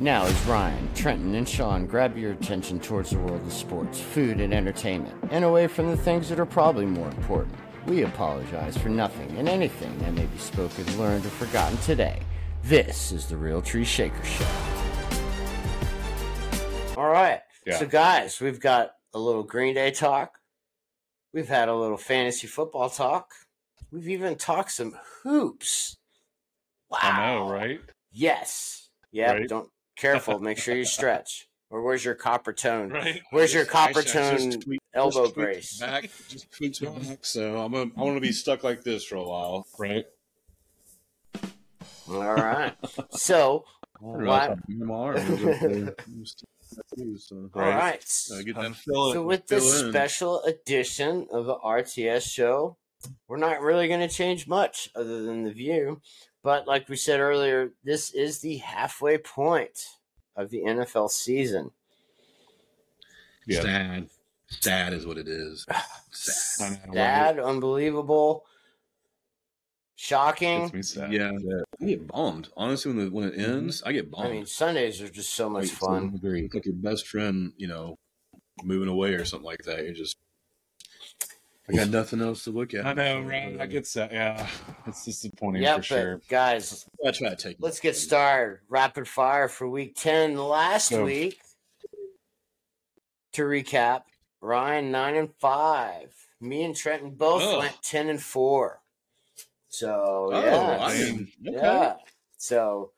Now, as Ryan, Trenton, and Sean grab your attention towards the world of sports, food, and entertainment, and away from the things that are probably more important, we apologize for nothing and anything that may be spoken, learned, or forgotten today. This is the Real Tree Shaker Show. All right. Yeah. So, guys, we've got a little Green Day talk. We've had a little fantasy football talk. We've even talked some hoops. Wow. I know, right? Yes. Yeah. Right. Don't careful. Make sure you stretch. Or where's your copper tone? Right. Where's your copper I tone tweaked- elbow just brace? Back, just tweaked my back. So I'm gonna, I want to be stuck like this for a while. Right. All right. So, what? All All right. Get I'm that feeling So with fill this in. special edition of the RTS show, we're not really going to change much other than the view. But like we said earlier, this is the halfway point of the NFL season. Yeah. sad. Sad is what it is. Sad. I know, right? Sad, unbelievable, shocking. Gets sad. Yeah, I get bummed. Honestly, when the, when it mm-hmm. ends, I get bummed. I mean, Sundays are just so much Like, to fun. a degree. Like your best friend, you know, moving away or something like that. You're just, I got nothing else to look at. I know, right? I get sad. Yeah, it's disappointing Yeah, for but sure. guys, I try to take. let's get started. Rapid fire for week 10. Last Go. week, to recap, Ryan 9 and 5. Me and Trenton both Ugh. went 10 and 4. So, Oh, yeah. I mean, okay. yeah. So,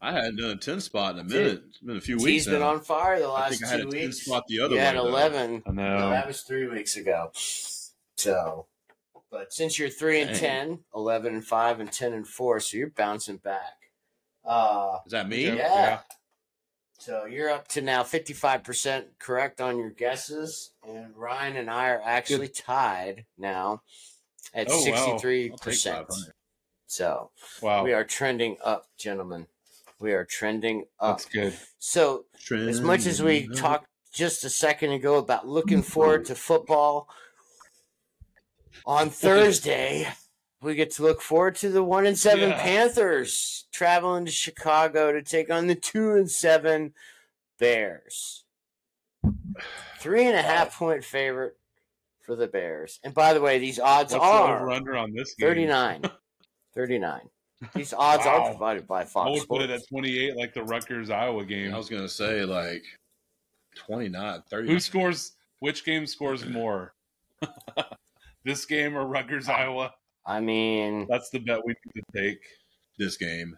I hadn't done a ten spot in a minute. It's been a few weeks T's been on fire the I last think I had two a ten weeks. spot the other you way. had though. 11. I No, know. that was three weeks ago. So, but since you're 3 and Dang. 10, 11 and 5, and 10 and 4, so you're bouncing back. Uh, Is that me? Yeah. Yeah. So you're up to now 55% correct on your guesses. And Ryan and I are actually tied now at Oh, wow. I'll take 63%. 500. So Wow. we are trending up, gentlemen. We are trending up. That's good. So, as much as we Trending talked just a second ago about looking forward to football on Thursday, we get to look forward to the one and seven Yeah. Panthers traveling to Chicago to take on the two and seven Bears. Three and a half point favorite for the Bears. And by the way, these odds What's are over under on this game? 39. 39. These odds are provided by Fox. I Fox would put it at 28 like the Rutgers Iowa game. I was gonna say like 29, 30. Who scores? Which game scores more? this game or Rutgers Iowa? I mean, That's the bet we need to take. this game,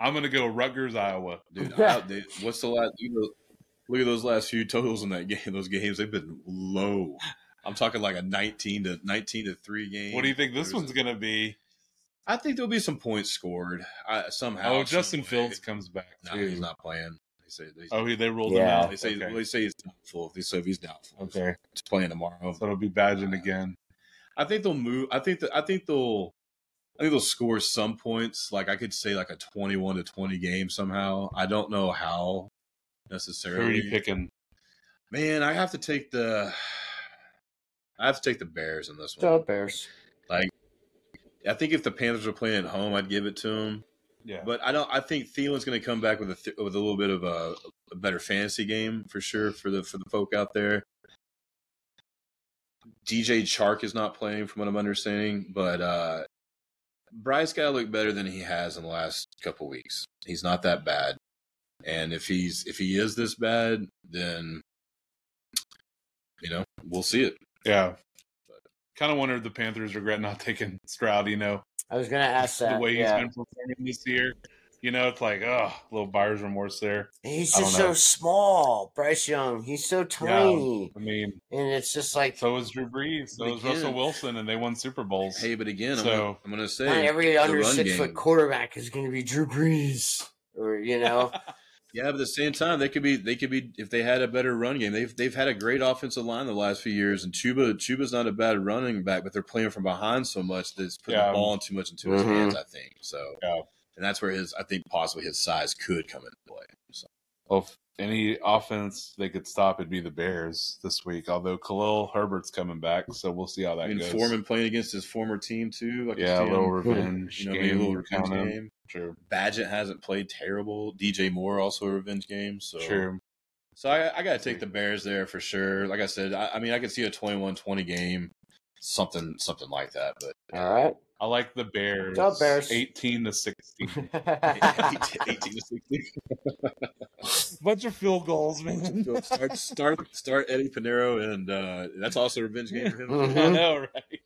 I'm gonna go Rutgers Iowa. dude? I, they, what's the last? You know, look at those last few totals in that game. Those games they've been low. I'm talking like a 19 to 19 to three game. What do you think this There's one's a- gonna be? I think there'll be some points scored I, somehow. Oh, Justin some. Fields comes back No, too. he's not playing. They say they, Oh, he, they rolled Yeah. him out. they say okay. they say he's doubtful. They say he's doubtful, okay, he's playing tomorrow. so it'll be Bagent again. I think they'll move. I think that I think they'll. I think they'll score some points. Like I could say, like a twenty-one to twenty game somehow. I don't know how necessarily. Who are you picking? Man, I have to take the. I have to take the Bears in this one. the one. Bears. I think if the Panthers were playing at home, I'd give it to them. Yeah, But I don't. I think Thielen's going to come back with a th- with a little bit of a, a better fantasy game for sure for the for the folk out there. DJ Chark is not playing, from what I'm understanding, but uh, Bryce got to look better than he has in the last couple weeks. He's not that bad, and if he's if he is this bad, then you know we'll see it. yeah. Kind of wonder if the Panthers regret not taking Stroud. You know, I was going to ask that. the way he's been performing this year. You know, it's like, oh, little buyer's remorse there. He's just so small, Bryce Young. He's so tiny. I mean, And it's just like so is Drew Brees, so But is Russell again- Wilson, and they won Super Bowls. Hey, but again, I'm So- gonna, I'm going to say not every under six game- foot quarterback is going to be Drew Brees. Or, you know, Yeah, but at the same time, they could be they could be if they had a better run game. They've they've had a great offensive line the last few years, and Chuba Chuba's not a bad running back, but they're playing from behind so much that it's putting Yeah. the ball too much into his Mhm. hands. I think so, Yeah. And that's where his I think possibly his size could come into play. So Well, if any offense they could stop, it'd be the Bears this week. Although Khalil Herbert's coming back, so we'll see how that I mean, goes. Foreman playing against his former team too, like yeah, a his little revenge you know, game. maybe a little revenge counting. game. True. Bagent hasn't played terrible. DJ Moore also a revenge game. So True. So I, I got to take the Bears there for sure. Like I said, I, I mean, I could see a 21-20 game, something something like that. But All right. I like the Bears. Go Bears. 18 to 16. 18 to 16. Bunch of field goals, man. start start start Eddy Pineiro, and uh, that's also a revenge game for him. Mhm. I know, right?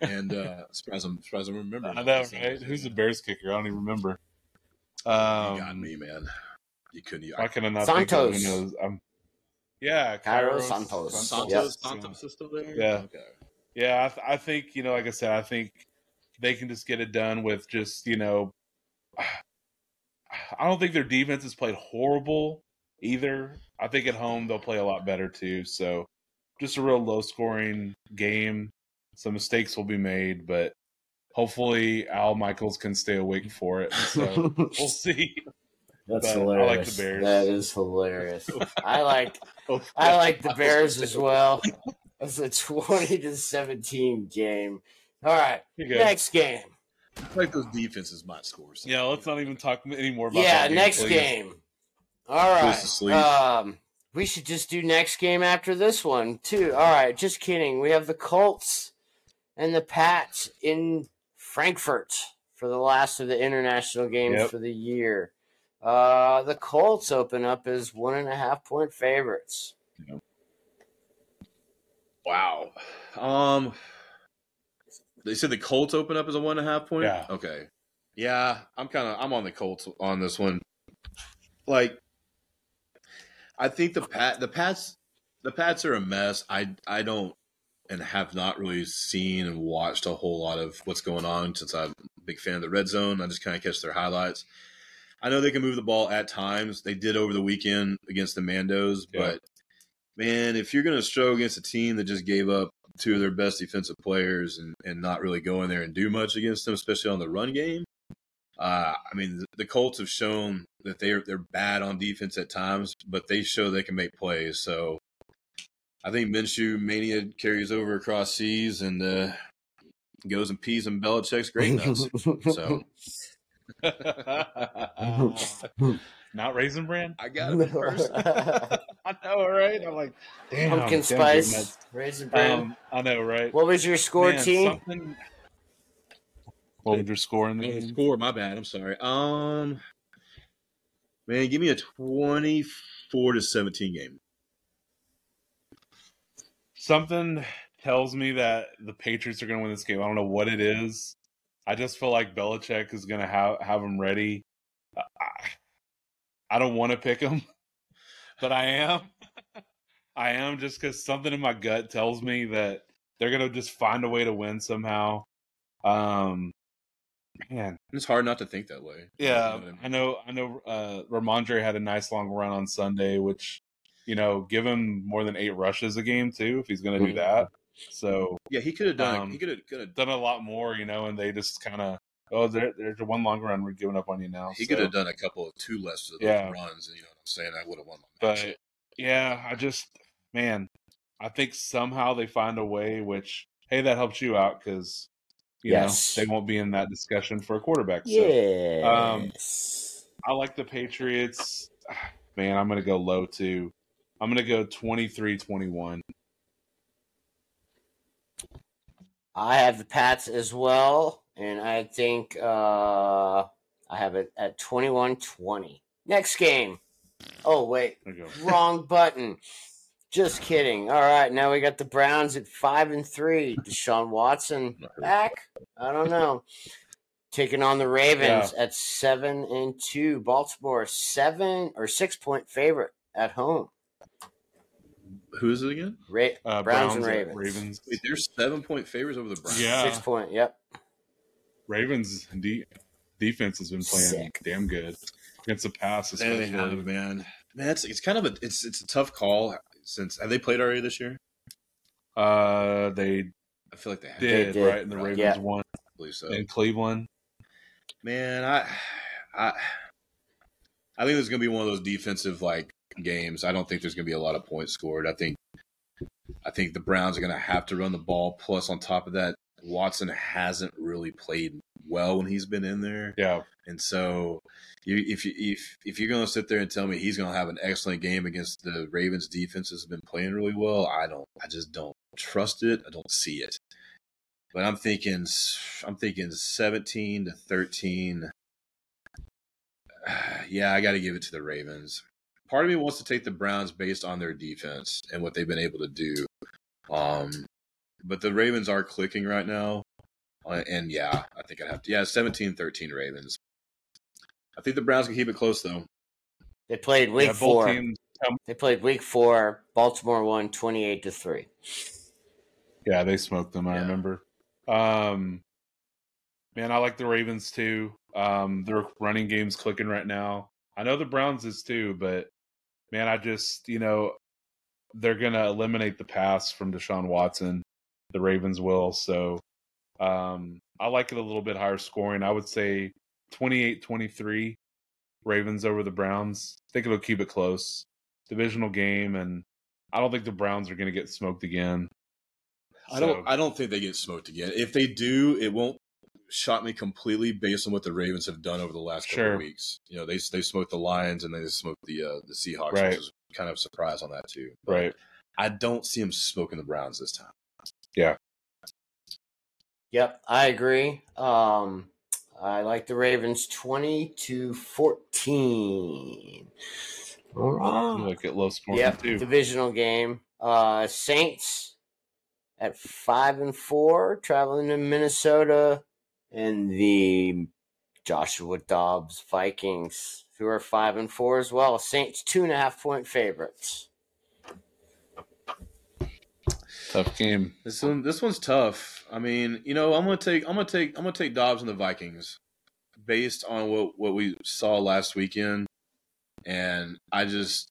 And uh, surprise, I'm surprised I remember. I know, right? Who's the Bears kicker? I don't even remember. Um, You got me, man. You couldn't. You, Why can I not think of who knows? Um, yeah, Cairo Kairos Santos. Santos, Yep. Santos is still there. Yeah. Okay. Yeah, I, th- I think you know, like I said, I think they can just get it done with just you know. I don't think their defense has played horrible either. I think at home they'll play a lot better too. So, just a real low scoring game. Some mistakes will be made, but hopefully Al Michaels can stay awake for it. So we'll see. That's But I like the Bears. That is hilarious. I like I like the Bears as well. It's a twenty to seventeen game. All right, Here next game. I like those defenses might score. Some. Yeah, let's not even talk anymore about Yeah, that game, next please. game. All Goes to sleep. right. Um, we should just do next game after this one too. All right, just kidding. We have the Colts and the Pats in Frankfurt for the last of the international games Yep. for the year. Uh, the Colts open up as one and a half point favorites. Wow. Um, they said the Colts open up as a one and a half point. Yeah. Okay. Yeah, I'm kind of I'm on the Colts on this one. Like, I think the Pat the Pats the Pats are a mess. I I don't and have not really seen and watched a whole lot of what's going on since I'm a big fan of the red zone. I just kind of catch their highlights. I know they can move the ball at times. They did over the weekend against the Mandos, Yeah. but man, if you're going to struggle against a team that just gave up two of their best defensive players and, and not really go in there and do much against them, especially on the run game, uh, I mean, the, the Colts have shown that they're they're bad on defense at times, but they show they can make plays. So I think Minshew mania carries over across seas and uh, goes and pees in Belichick's Grape-Nuts. so Not raisin bran. I got it first. I know, right? I'm like, damn, Pumpkin damn, spice, goodness. raisin bran. Um, I know, right? what was your score, Man, team? something- What was your score in the Oh, score, my bad. I'm sorry. Um, man, give me a 24 to 17 game. Something tells me that the Patriots are going to win this game. I don't know what it is. I just feel like Belichick is going to have have them ready. I, I don't want to pick them, but I am. I am just because something in my gut tells me that they're going to just find a way to win somehow. Um, man, It's hard not to think that way. yeah, You know what I know. I know. Uh, Rhamondre had a nice long run on Sunday, which you know, give him more than eight rushes a game too if he's going to do Mhm. that. So Yeah, he could have done. Um, he. Could have. done a lot more, you know, and they just kind of oh, there, there's a one long run. We're giving up on you now. He So- could have done a couple of two less of those Yeah. runs, and you know what I'm saying. I would have won the match. But yeah, I just man, I think somehow they find a way. Which hey, that helps you out because you Yes. know they won't be in that discussion for a quarterback. So um, Yes. I like the Patriots. Man, I'm going to go low too. I'm going to go 23-21. I have the Pats as well, and I think uh, I have it at 21-20. Next game. Oh wait, There you go. wrong button. Just kidding. All right, now we got the Browns at five and three. Deshaun Watson back? I don't know. Taking on the Ravens at seven and two. Baltimore seven or six point favorite at home. Who is it again? Ra- Uh, Browns, and at Ravens. Ravens. Wait, they're seven point favorites over the Browns. Yeah. Six point. Yep. Ravens de- defense has been playing Sick. damn good against the pass, There they especially. have man. Man, it's it's kind of a it's it's a tough call. Since have they played already this year? Uh, they I feel like they have. did, did. right, and the Ravens Yeah. won I believe so. in Cleveland. Man, I, I, I think there's going to be one of those defensive like games. I don't think there's going to be a lot of points scored. I think, I think the Browns are going to have to run the ball. Plus, on top of that, Watson hasn't really played well when he's been in there. Yeah. And so, you, if you if if you're going to sit there and tell me he's going to have an excellent game against the Ravens defense has been playing really well, I don't. I just don't trust it. I don't see it. But I'm thinking, I'm thinking 17 to 13. Yeah, I got to give it to the Ravens. Part of me wants to take the Browns based on their defense and what they've been able to do. Um, but the Ravens are clicking right now. Uh, and yeah, I think I'd have to. Yeah, 17 13 Ravens. I think the Browns can keep it close, though. They played week Yeah, four. teams. um, They played week four. Baltimore won 28 to 3. Yeah, they smoked them. I Yeah. remember. Um, man, I like the Ravens too. Um, their running game's clicking right now. I know the Browns is too, but man, I just you know they're gonna eliminate the pass from Deshaun Watson. The Ravens will. So um, I like it a little bit higher scoring. I would say 28-23 Ravens over the Browns. I think it'll keep it close. Divisional game, and I don't think the Browns are gonna get smoked again. I don't. I don't think they get smoked again. If they do, it won't shock me completely based on what the Ravens have done over the last couple Sure. of weeks. You know, they they smoked the Lions and they smoked the uh, the Seahawks. Right. Which was kind of surprised on that too. But Right. I don't see them smoking the Browns this time. Yep, I agree. Um, I like the Ravens 20 to 14. All right. like it low scoring Yep, too. divisional game. Uh, Saints at five and four, traveling to Minnesota, and the Joshua Dobbs Vikings, who are five and four as well. Saints two and a half point favorites. Tough game. This one, this one's tough. I mean, you know, I'm gonna take, I'm gonna take, I'm gonna take Dobbs and the Vikings, based on what what we saw last weekend, and I just,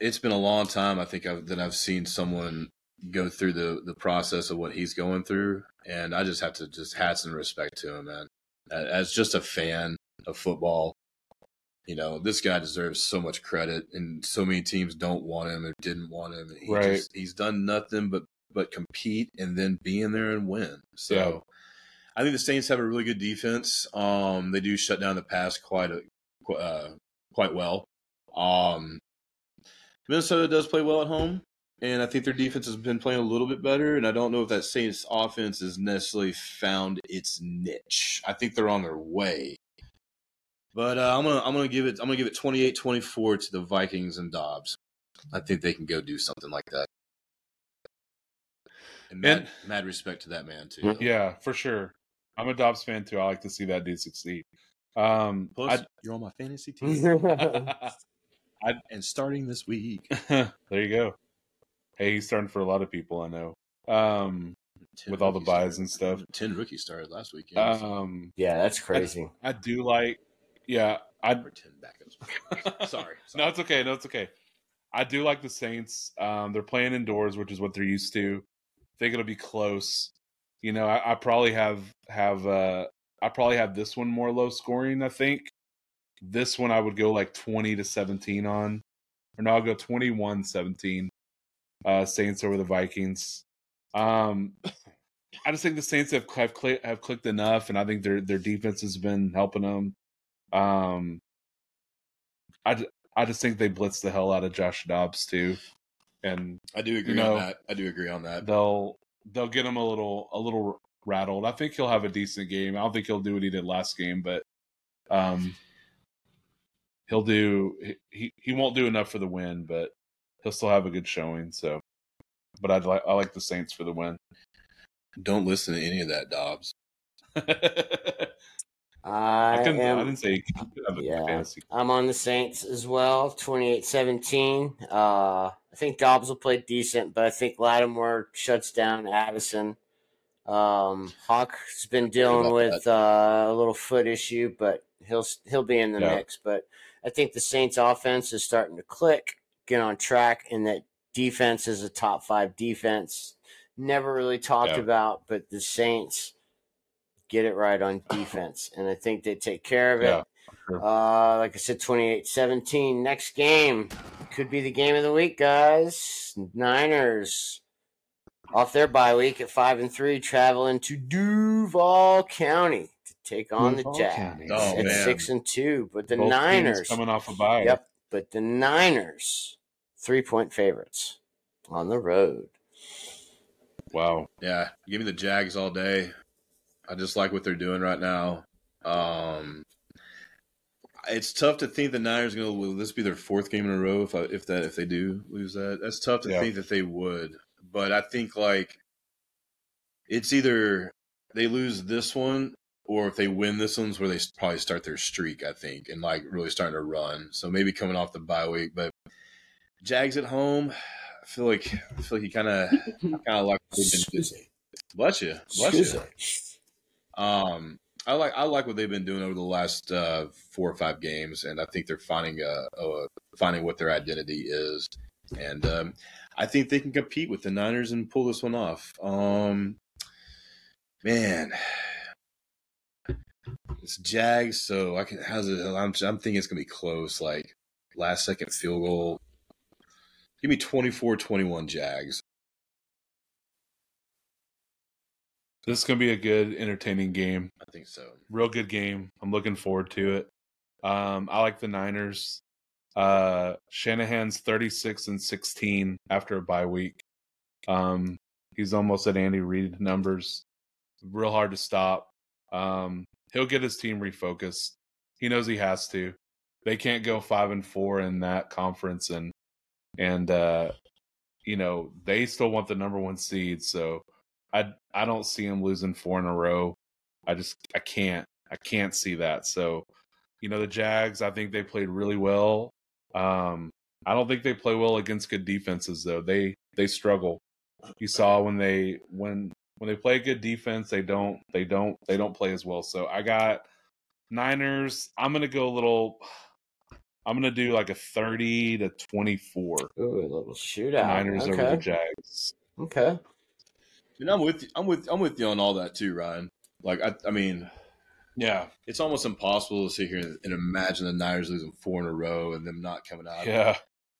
it's been a long time. I think I've, that I've seen someone go through the the process of what he's going through, and I just have to just hats and respect to him, man. As just a fan of football, you know, this guy deserves so much credit, and so many teams don't want him or didn't want him. He Right. just, he's done nothing but but compete and then be in there and win. So Yeah. I think the Saints have a really good defense. Um, they do shut down the pass quite a, uh, quite well. Um, Minnesota does play well at home, and I think their defense has been playing a little bit better. And I don't know if that Saints offense has necessarily found its niche. I think they're on their way. But uh, I'm gonna I'm gonna give it I'm gonna give it 28-24 to the Vikings and Dobbs. I think they can go do something like that. And mad, And- mad respect to that man too. Yeah, for sure. I'm a Dobbs fan too. I like to see that dude succeed. Um, Plus, I, you're on my fantasy team, and starting this week, there you go. Hey, he's starting for a lot of people I know. Um, With all the buys started. and stuff. Ten rookies started last weekend. um, Yeah, that's crazy. I do like. Yeah, I or ten backups. Sorry, no, it's okay. No, it's okay. I do like the Saints. Um, they're playing indoors, which is what they're used to. I think it'll be close. You know, I, I probably have have uh, I probably have this one more low scoring. I think this one I would go like twenty to seventeen on, or no, I'll go 21-17. Uh, Saints over the Vikings. Um, I just think the Saints have have, have clicked enough, and I think their their defense has been helping them. Um, I, I just think they blitz the hell out of Josh Dobbs too, and I do agree You know, on that. I do agree on that. they'll they'll get him a little a little rattled. I think he'll have a decent game. I don't think he'll do what he did last game, but um, he'll do he he won't do enough for the win, but he'll still have a good showing. So, but I'd like I like the Saints for the win. Don't listen to any of that, Dobbs. I, I, couldn't, I am. didn't say he have a Yeah. fantasy. I'm on the Saints as well, 28-17. Uh, I think Dobbs will play decent, but I think Lattimore shuts down Addison. Um, Hawk's been dealing with uh, a little foot issue, but he'll he'll be in the Yeah. mix. But I think the Saints offense is starting to click, get on track, and that defense is a top five defense. Never really talked Yeah. about, but the Saints get it right on defense, and I think they take care of it. Yeah, sure. Uh, like I said, 28 17. Next game could be the game of the week, guys. Niners off their bye week at five and three, traveling to Duval County to take on Duval the Jags Oh, at man. six and two. But the Both Niners, coming off a bye. yep, but the Niners, three point favorites on the road. Wow. Yeah, give me the Jags all day. I just like what they're doing right now. Um, it's tough to think the Niners going to will this be their fourth game in a row if I, if that if they do lose that. That's tough to Yeah. think that they would. But I think like it's either they lose this one or if they win this one's where they probably start their streak. I think and like really starting to run. So maybe coming off the bye week, but Jags at home. I feel like I feel like he kind of kind of like what they've been doing. Bless you. Bless you. Um, I like I like what they've been doing over the last uh, four or five games, and I think they're finding uh, uh finding what their identity is, and um, I think they can compete with the Niners and pull this one off. Um, man, it's Jags, so I can. How's it? I'm I'm thinking it's gonna be close, like last second field goal. Give me 24-21 Jags. This is gonna be a good, entertaining game. I think so. Real good game. I'm looking forward to it. Um, I like the Niners. Uh, Shanahan's 36 and 16 after a bye week. Um, he's almost at Andy Reid numbers. Real hard to stop. Um, he'll get his team refocused. He knows he has to. They can't go five and four in that conference, and and uh, you know they still want the number one seed. So I I don't see him losing four in a row. I just I can't I can't see that. So, you know, the Jags, I think they played really well. Um, I don't think they play well against good defenses though. They they struggle. You saw when they when when they play a good defense, they don't they don't they don't play as well. So I got Niners. I'm gonna go a little. I'm gonna do like a 30 to 24. Ooh, a little shootout. Niners over the. Jags. Okay. And I'm with you. I'm with I'm with you on all that too, Ryan. Like I I mean, Yeah, it's almost impossible to sit here and, imagine the Niners losing four in a row and them not coming out. yeah.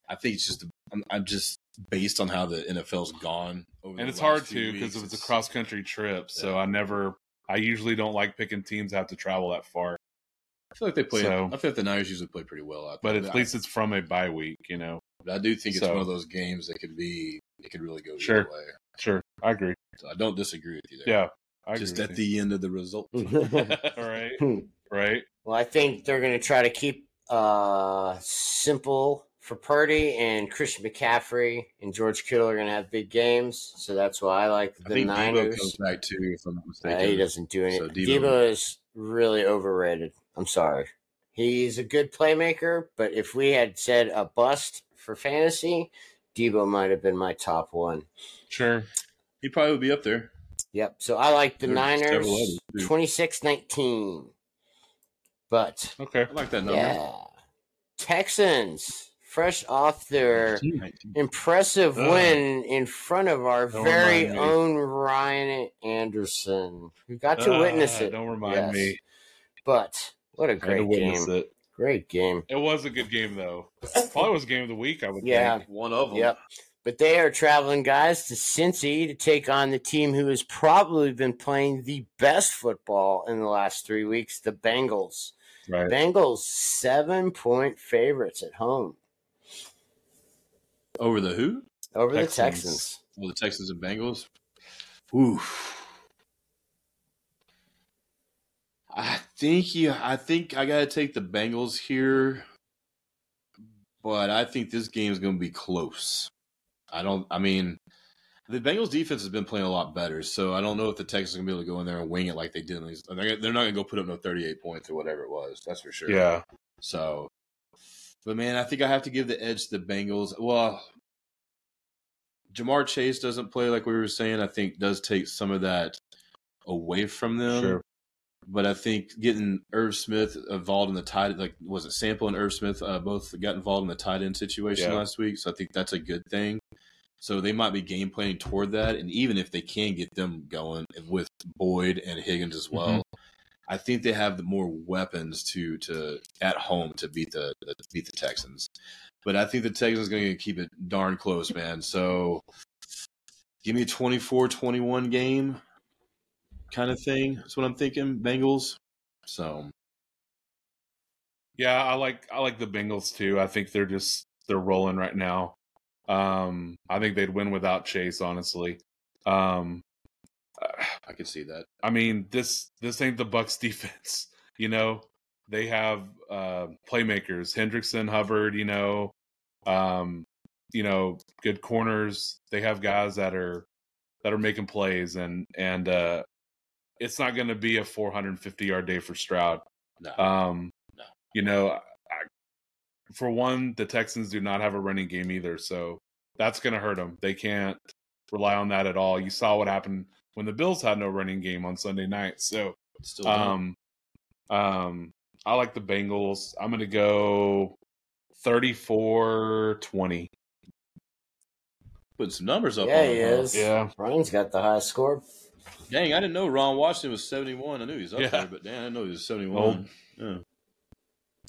I think it's just I'm, I'm just based on how the NFL's gone. Over and it's hard few to because weeks. it's a cross country trip. So I never, I usually don't like picking teams that have to travel that far. I feel like they play. so- I feel like the Niners usually play pretty well out there. But at least it's from a bye week, you know. I, I do think it's one of those games that could be. It could really go either way. Sure, I agree. So I don't disagree with you there. Yeah, I just with at the end of the result. you. right, right. Well, I think they're going to try to keep uh simple for Purdy and Christian McCaffrey and George Kittle are going to have big games, so that's why I like the I the think Debo Niners. comes back too, if I'm not Uh, mistaken. he doesn't do anything. So Debo- Debo is really overrated. I'm sorry. He's a good playmaker, but if we had said a bust for fantasy, Debo might have been my top one. Sure. He probably would be up there. Yep. So I like the There's Niners several others, too. 26 19. But Okay. I like that number. yeah, Texans, fresh off their 19. impressive Ugh. win in front of our very own Ryan Anderson, who got to Ah, witness it. Don't remind Yes. me. But what a great game. it. Great game. It was a good game though. Probably was game of the week. I would Yeah. think. One of them. Yep. But they are traveling guys to Cincy to take on the team who has probably been playing the best football in the last three weeks, the Bengals. Right. Bengals seven point favorites at home Over the who? over Texans. the Texans. Well, the Texans and Bengals. Oof. I think you. I think I gotta take the Bengals here, but I think this game is gonna be close. I don't. I mean, the Bengals defense has been playing a lot better, so I don't know if the Texans are gonna be able to go in there and wing it like they did. These, they're not gonna go put up no thirty-eight points or whatever it was. That's for sure. Yeah. So, but man, I think I have to give the edge to the Bengals. Well, Ja'Marr Chase doesn't play like we were saying. I think does take some of that away from them. Sure. But I think getting Irv Smith involved in the tight, like was it Sample and Irv Smith, uh, both got involved in the tight end situation Yeah. last week. So I think that's a good thing. So they might be game planning toward that, and even if they can get them going with Boyd and Higgins as well, Mm-hmm. I think they have the more weapons to to at home to beat the, the beat the Texans. But I think the Texans are going to keep it darn close, man. So give me a 24-21 game kind of thing. That's what I'm thinking. Bengals. So Yeah, I like I like the Bengals too. I think they're just they're rolling right now. Um, I think they'd win without Chase, honestly. Um, I can see that. I mean this this ain't the Bucks defense. You know, they have uh, playmakers, Hendrickson, Hubbard. You know, um, you know, good corners. They have guys that are that are making plays, and and uh, it's not going to be a 450 yard day for Stroud. No. Um, No. You know, I, for one, the Texans do not have a running game either, so that's going to hurt them. They can't rely on that at all. You saw what happened when the Bills had no running game on Sunday night. So, Still um, um, I like the Bengals. I'm going to go 34-20. putting some numbers up Yeah, on he him, huh? is. Yeah. Ryan's got the highest score. Dang, I didn't know Ron Washington was 71. I knew he was up Yeah. there, but damn, I didn't know he was 71. Old. Yeah.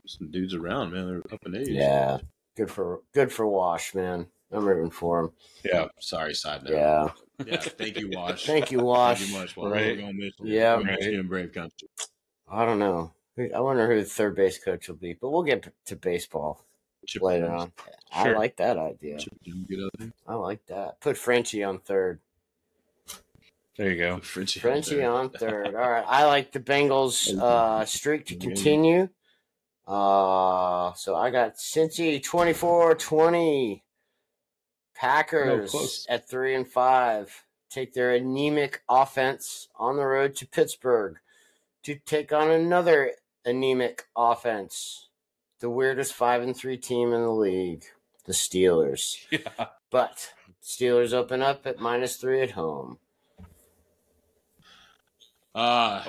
Some dudes around, man. They're up in age. Yeah, good for good for Wash, man. I'm rooting for him. Yeah. Sorry, side note. Yeah, Yeah. Thank you, Wash. thank you, Thank Wash. you much. Well, Right. we're gonna miss. Yeah. We're gonna miss you in Brave Country. I don't know. I wonder who the third base coach will be, but we'll get to baseball Chip later Jones. on. I like that idea. Chip Jones, get out there. I like that. Put Frenchie on third. There you go. Put Frenchie, out Frenchie there. on third. All right. I like the Bengals uh, streak to continue. Uh, so I got Cincy 24 20. Packers close. at three and five take their anemic offense on the road to Pittsburgh to take on another anemic offense. The weirdest five and three team in the league, the Steelers. Yeah. But Steelers open up at minus three at home. Uh,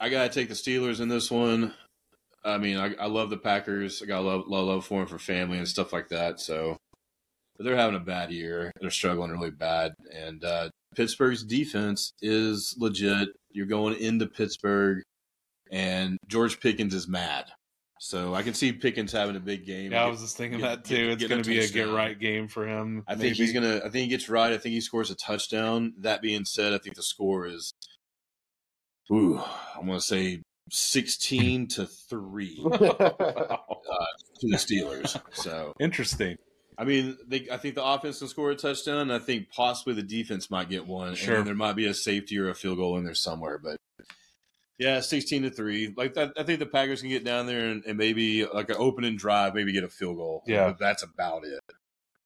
I gotta take the Steelers in this one. I mean, I, I love the Packers. I got love, love, love for them for family and stuff like that. So, but they're having a bad year. They're struggling really bad, and uh, Pittsburgh's defense is legit. You're going into Pittsburgh, and George Pickens is mad. So I can see Pickens having a big game. Yeah, I was just thinking get- that too. get- it's going to be a get right game for him. I think he's gonna. I think he gets right. I think he scores a touchdown. That being said, I think the score is. Ooh, I'm gonna say sixteen to three uh, to the Steelers. So Interesting. I mean, they, I think the offense can score a touchdown. And I think possibly the defense might get one. Sure. And there might be a safety or a field goal in there somewhere. But yeah, sixteen to three. Like that, I think the Packers can get down there and, and maybe like an opening drive, maybe get a field goal. Yeah. but that's about it.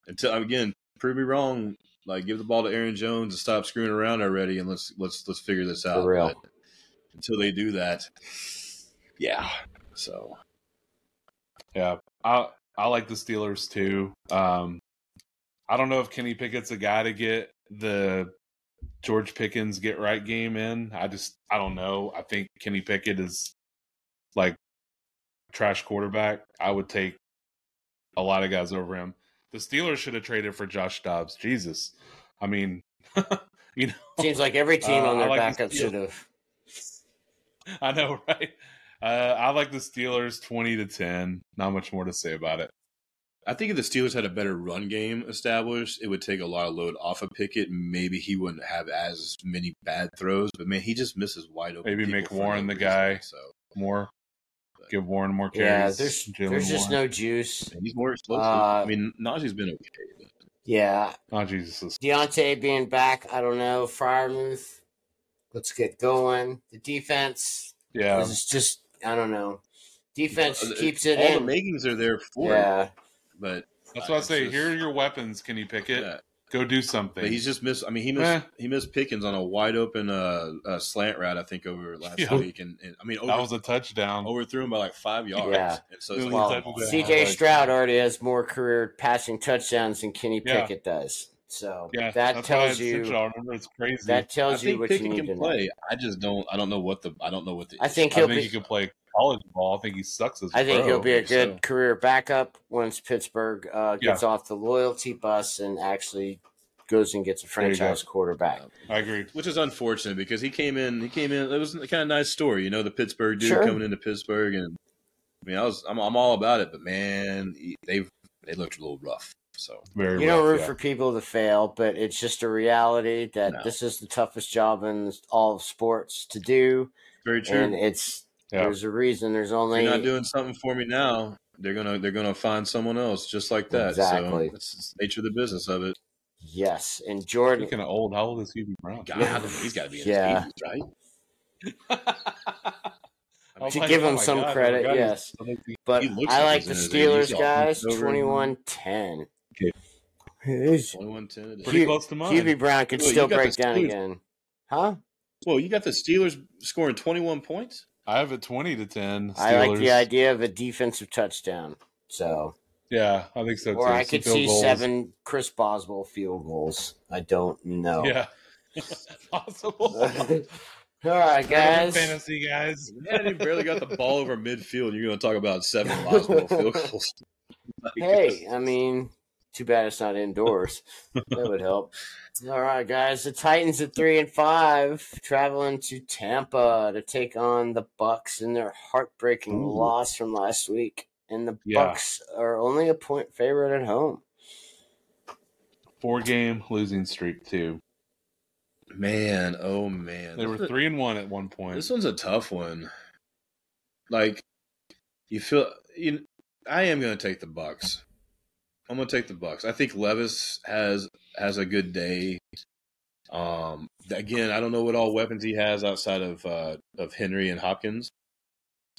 Until again, prove me wrong. Like give the ball to Aaron Jones and stop screwing around already, and let's let's let's figure this out. real. But until they do that, yeah. So Yeah, I I like the Steelers too. Um, I don't know if Kenny Pickett's a guy to get the George Pickens get right game in. I just I don't know. I think Kenny Pickett is like trash quarterback. I would take a lot of guys over him. The Steelers should have traded for Josh Dobbs. Jesus, I mean, you know, Seems like every team Uh, on their like backup should have. I know, right? Uh, I like the Steelers twenty to ten. Not much more to say about it. I think if the Steelers had a better run game established, it would take a lot of load off of Pickett. Maybe he wouldn't have as many bad throws, but man, he just misses wide open. Maybe make Warren the reason. guy. So More, give Warren more Yeah, carries. there's Jalen there's just Warren. no juice. and he's more explosive. Uh, I mean, Najee's been okay. Yeah, Oh Jesus! Diontae being back, I don't know. Freiermuth, let's get going. The defense Yeah, is just, I don't know. Defense Uh, keeps it All the makings are there for it, Yeah, but that's what I say. just- Here are your weapons, can Kenny Pickett. yeah. Go do something. But he's just missed. I mean, he missed. Eh. He missed Pickens on a wide open uh, uh, slant route. I think over last Yeah. week, and, and I mean, over, that was a touchdown. overthrew him by like five yards. Yeah. And so it's like, well. CJ Stroud already has more career passing touchdowns than Kenny Yeah. Pickett does. So yeah, that that's why I tells you it's crazy. that I tells you what Pickett you need can to know. play. I just don't. I don't know what the. I don't know what the. I think he'll I think be. he can play college ball. I think he sucks as. I think pro. he'll be a good so. career backup once Pittsburgh uh, gets off the loyalty bus and actually goes and gets a There you go. franchise quarterback. I agree. which is unfortunate because he came in. He came in. It was a kind of nice story, you know, the Pittsburgh dude Sure. coming into Pittsburgh, and I mean, I was. I'm, I'm all about it, but man, he- they they looked a little rough. So Very You don't rough, root yeah. for people to fail, but it's just a reality that No. this is the toughest job in all of sports to do, very true. and it's Yeah. there's a reason. There's if only you're not doing something for me now, they're gonna they're gonna find someone else just like that. Exactly. So it's, it's the nature of the business of it. yes, and Jordan. Speaking of old, how old is Hubie Brown? God, he's got to be in Yeah. his 80s, right? I was To like, give oh him my some God, oh credit, God, yes. He- But He I like like the Steelers guys, 80s. Steelers He's all guys, hunched over. 21-10. Okay. Hughes- 21 10 Pretty Hugh- close to mine. Hubie Brown could Well, still break down Steelers. again. Huh? Well, you got the Steelers scoring 21 points. I have a twenty to ten. I like the idea of a defensive touchdown. So, Yeah, I think so too. or I Some could see goals. seven Chris Boswell field goals. I don't know. Yeah, possible. All right, guys. fantasy guys. Man, he barely got the ball over midfield. You're going to talk about seven Boswell field goals. Like, Hey, I mean, too bad it's not indoors. that would help. All right, guys. The Titans at three and five, traveling to Tampa to take on the Bucks in their heartbreaking Ooh. loss from last week. And the Yeah. Bucks are only a point favorite at home. Four game losing streak too. man, oh man, They were This- three and one at one point. This one's a tough one. Like, you feel you. I am going to take the Bucks. I'm going to take the Bucks. I think Levis has has a good day. Um, again, I don't know what all weapons he has outside of uh, of Henry and Hopkins.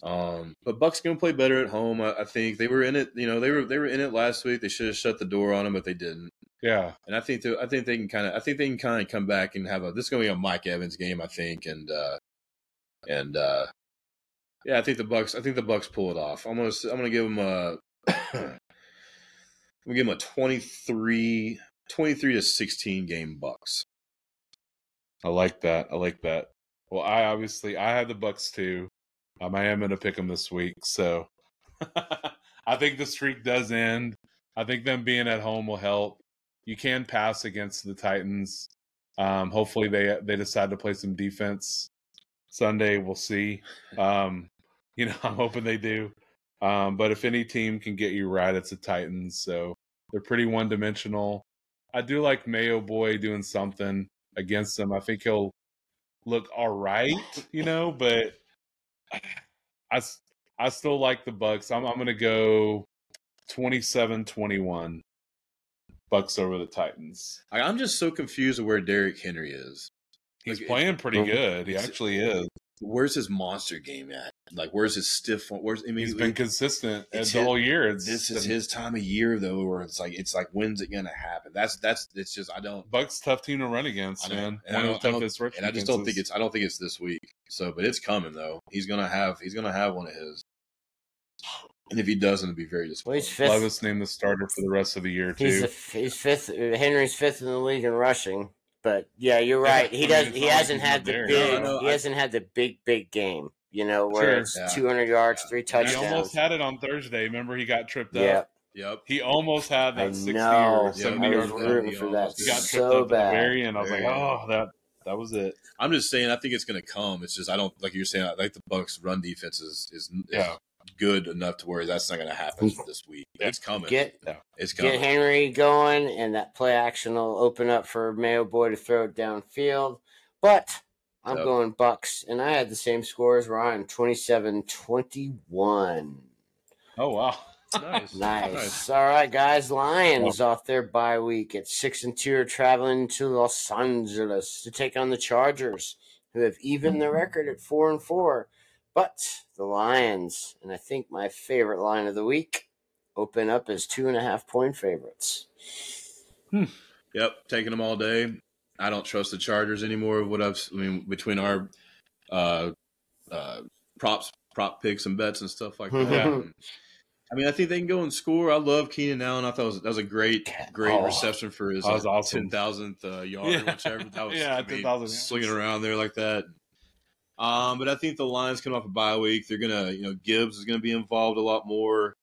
Um, but Bucks going to play better at home. I, I think they were in it. You know, they were they were in it last week. They should have shut the door on them, but they didn't. yeah, And I think I think they can kind of I think they can kind of come back and have a this is going to be a Mike Evans game I think and uh and uh yeah I think the Bucks I think the Bucks pull it off. I'm gonna I'm gonna give them a Gonna give them a 23 23 to 16 game Bucks. I like that. I like that. Well, I obviously I have the Bucks too. Um, I am going to pick them this week, so I think the streak does end. I think them being at home will help. You can pass against the Titans. Um, hopefully they they decide to play some defense Sunday. We'll see. Um, you know, I'm hoping they do. Um, but if any team can get you right, it's the Titans. So they're pretty one dimensional. I do like Mayo Boy doing something against them. I think he'll look all right, you know, but I, I still like the Bucks. I'm, I'm going to go 27 21. Bucks over the Titans. I, I'm just so confused of where Derrick Henry is. He's Like, playing pretty Well, good. He actually is. Where's his monster game at? Like where's his stiff? Where's I mean He's been consistent it's the his- whole year. It's this is been- his time of year though where it's like it's like when's it gonna happen? That's that's it's just I don't Bucks tough team to run against, I man. And One I of don't- the I don't- toughest and I just don't think it's I don't think it's this week. So, but it's coming though. He's gonna have he's gonna have one of his. And if he doesn't, it'd be very Well, disappointing. he's fifth. Levis named the starter for the rest of the year He's too. the, he's fifth. Henry's fifth in the league in rushing. But yeah, you're right. I He mean, does. it's He hasn't had the there. big. No, no, he I- hasn't had the big big game. You know, where Sure. it's Yeah. 200 yards, three touchdowns. he almost had it on Thursday. Remember, he got tripped up. yeah, Yep. He almost had I that 60 know. or 70 I yard was rooting He for that He got tripped so up bad. very end. I was Very like, end. oh, that that was it. I'm just saying. I think it's gonna come. It's just I don't like you're saying. I think the Bucks' run defense is is, is Yeah. Good enough to where that's not gonna happen this week. It's coming. Get it's get. Henry going, and that play action will open up for Mayo Boy to throw it downfield. But I'm Yep. going Bucks, and I had the same score as Ryan, 27-21. Oh wow, nice. Nice. All right, guys. Lions off their bye week at six and two are traveling to Los Angeles to take on the Chargers, who have evened the record at four and four. But the Lions, and I think my favorite line of the week, open up as two and a half point favorites. Yep, taking them all day. I don't trust the Chargers anymore. What I've, I mean, between our uh, uh, props, prop picks, and bets and stuff like that. Yeah. I mean, I think they can go and score. I love Keenan Allen. I thought it was, that was a great, great Oh, reception for his that uh, awesome. ten thousandth uh, yard Yeah. or whichever. That was Yeah, I mean, 10,000 yards. slinging around there like that. Um, but I think the Lions come off a bye week. They're gonna, you know, Gibbs is gonna be involved a lot more.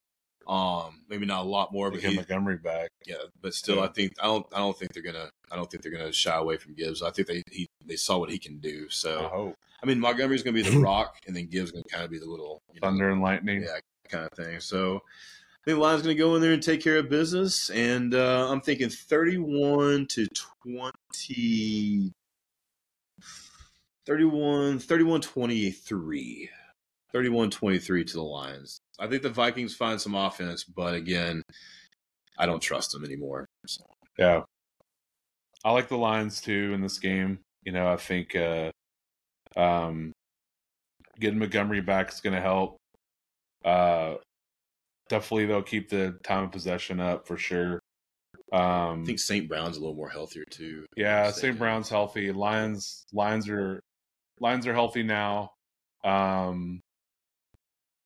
Um, maybe not a lot more, to but get he, Montgomery back. yeah, but still, Yeah. I think I don't. I don't think they're gonna. I don't think they're gonna shy away from Gibbs. I think they he they saw what he can do. I So hope I mean, Montgomery's gonna be the rock, and then Gibbs gonna kind of be the little you know, thunder and lightning. yeah, kind of thing. So I think the Lions going to go in there and take care of business, and uh, I'm thinking 31 to 20. 31, 31 23. 31 23 to the Lions. I think the Vikings find some offense, but again, I don't trust them anymore. So. Yeah. I like the Lions too in this game. You know, I think uh, um, getting Montgomery back is going to help. Uh, definitely, they'll keep the time of possession up for sure. Um, I think St. Brown's a little more healthier too. Yeah, St. Brown's healthy. Lions, Lions are, Lions are healthy now. Um,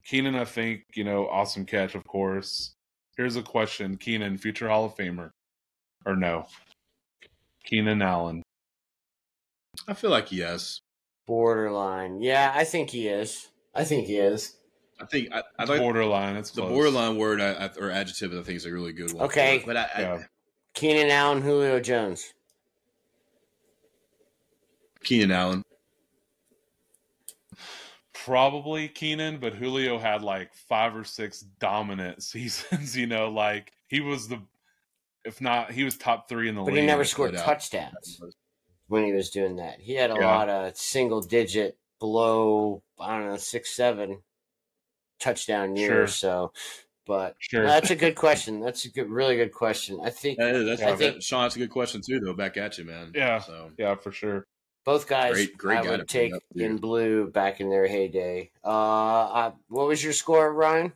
Keenan, I think you know, awesome catch, of course. Here's a question: Keenan, future Hall of Famer, or no? Keenan Allen. I feel like yes. Borderline. Yeah, I think he is. I think he is. I think I, I like borderline. It's the borderline word I, I, or adjective. I think is a really good one. Okay, but I, yeah. Keenan Allen, Julio Jones. Keenan Allen. Probably Keenan, but Julio had like five or six dominant seasons. You know, like he was the, if not, he was top three in the but league. But he never scored touchdowns when he was doing that. He had a yeah. lot of single digit below, I don't know, six, seven touchdown years. Sure. So, but sure. that's a good question. That's a good, really good question. I think that is, that's I think, Sean. That's a good question too, though. Back at you, man. Yeah. So yeah, for sure. Both guys, great, great I would take in blue back in their heyday. Uh, I, what was your score, Ryan,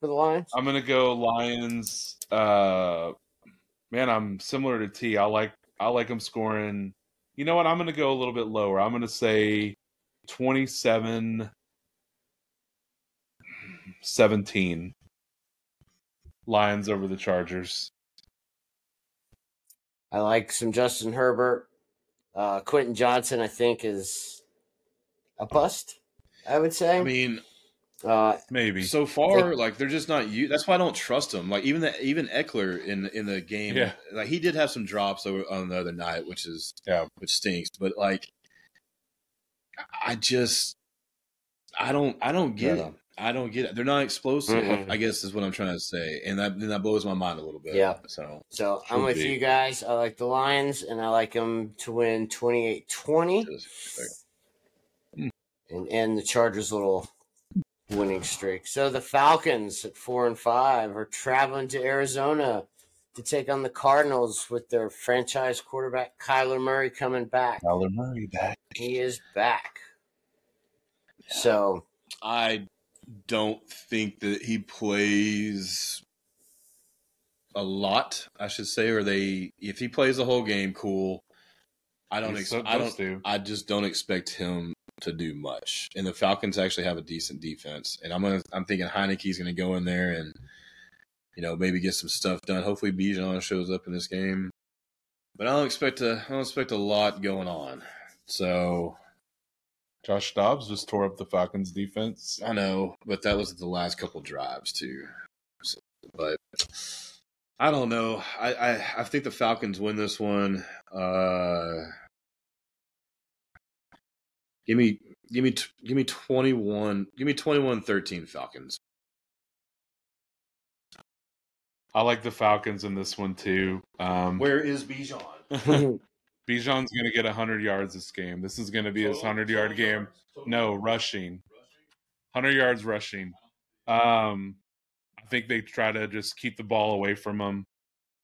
for the Lions? I'm gonna go Lions. Uh, man, I'm similar to T. I like I like them scoring. You know what? I'm gonna go a little bit lower. I'm gonna say 27 17 Lions over the Chargers. I like some Justin Herbert. Uh, Quentin Johnston, I think, is a bust. I would say. I mean, uh, maybe so far, like they're just not you. That's why I don't trust them. Like even the even Ekeler in in the game, yeah. like he did have some drops on the other night, which is yeah, which stinks. But like, I just, I don't, I don't get yeah. it. I don't get it. They're not explosive. Mm-hmm. I guess is what I'm trying to say, and that that blows my mind a little bit. Yeah. So so I'm with be. you guys. I like the Lions, and I like them to win 28-20, and end the Chargers' little winning streak. So the Falcons at four and five are traveling to Arizona to take on the Cardinals with their franchise quarterback Kyler Murray coming back. Kyler Murray back. He is back. Yeah. So I don't think that he plays a lot, I should say, or they if he plays the whole game, cool. I don't ex- I don't to. I just don't expect him to do much. And the Falcons actually have a decent defense. And I'm gonna I'm thinking Heinicke's gonna go in there and you know, maybe get some stuff done. Hopefully Bijan shows up in this game. But I don't expect a I don't expect a lot going on. So Josh Dobbs just tore up the Falcons defense. I know, but that was the last couple drives too. So, but I don't know. I, I, I think the Falcons win this one. Uh, give me give me give me 21 give me 21-13 Falcons. I like the Falcons in this one too. Um, Where is Bijan? Bijan's going to get 100 yards this game. This is going to be his 100 yard game. No, rushing. 100 yards rushing. Um, I think they try to just keep the ball away from him.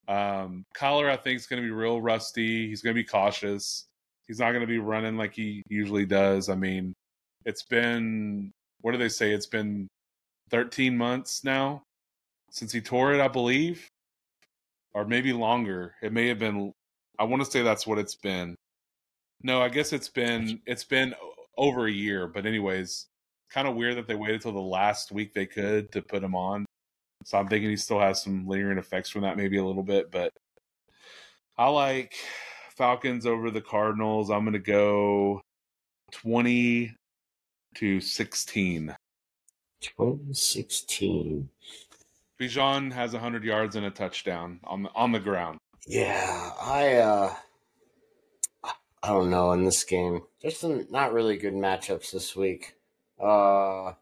Um, Kyler, I think, is going to be real rusty. He's going to be cautious. He's not going to be running like he usually does. I mean, it's been, what do they say? It's been 13 months now since he tore it, I believe, or maybe longer. It may have been I want to say that's what it's been. No, I guess it's been it's been over a year, but anyways, kind of weird that they waited till the last week they could to put him on. So I'm thinking he still has some lingering effects from that, maybe a little bit. But I like Falcons over the Cardinals. I'm going to go twenty to sixteen. 2016. Bijan has 100 yards and a touchdown on the on the ground. Yeah, I uh I don't know in this game. There's some not really good matchups this week. Uh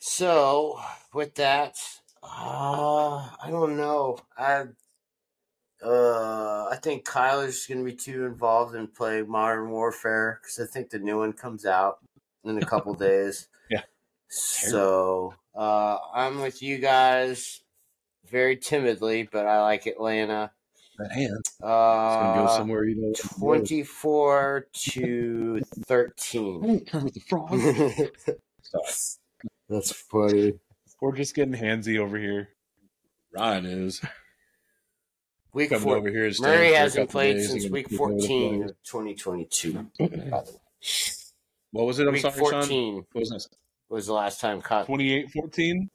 So with that, uh, I don't know. I uh, I think Kyler's going to be too involved in playing Modern Warfare because I think the new one comes out in a couple days. Yeah. So uh, I'm with you guys very timidly, but I like Atlanta. That hand. Uh, gonna go somewhere you know. 24 to 13. Kermit the Frog. That's funny. We're just getting handsy over here. Ryan is Week coming four. over here. and staying Murray hasn't played since week keep over the 14 place. of 2022. What was it? I'm week sorry, Sean. 14 What was that? was the last time caught. 28 14?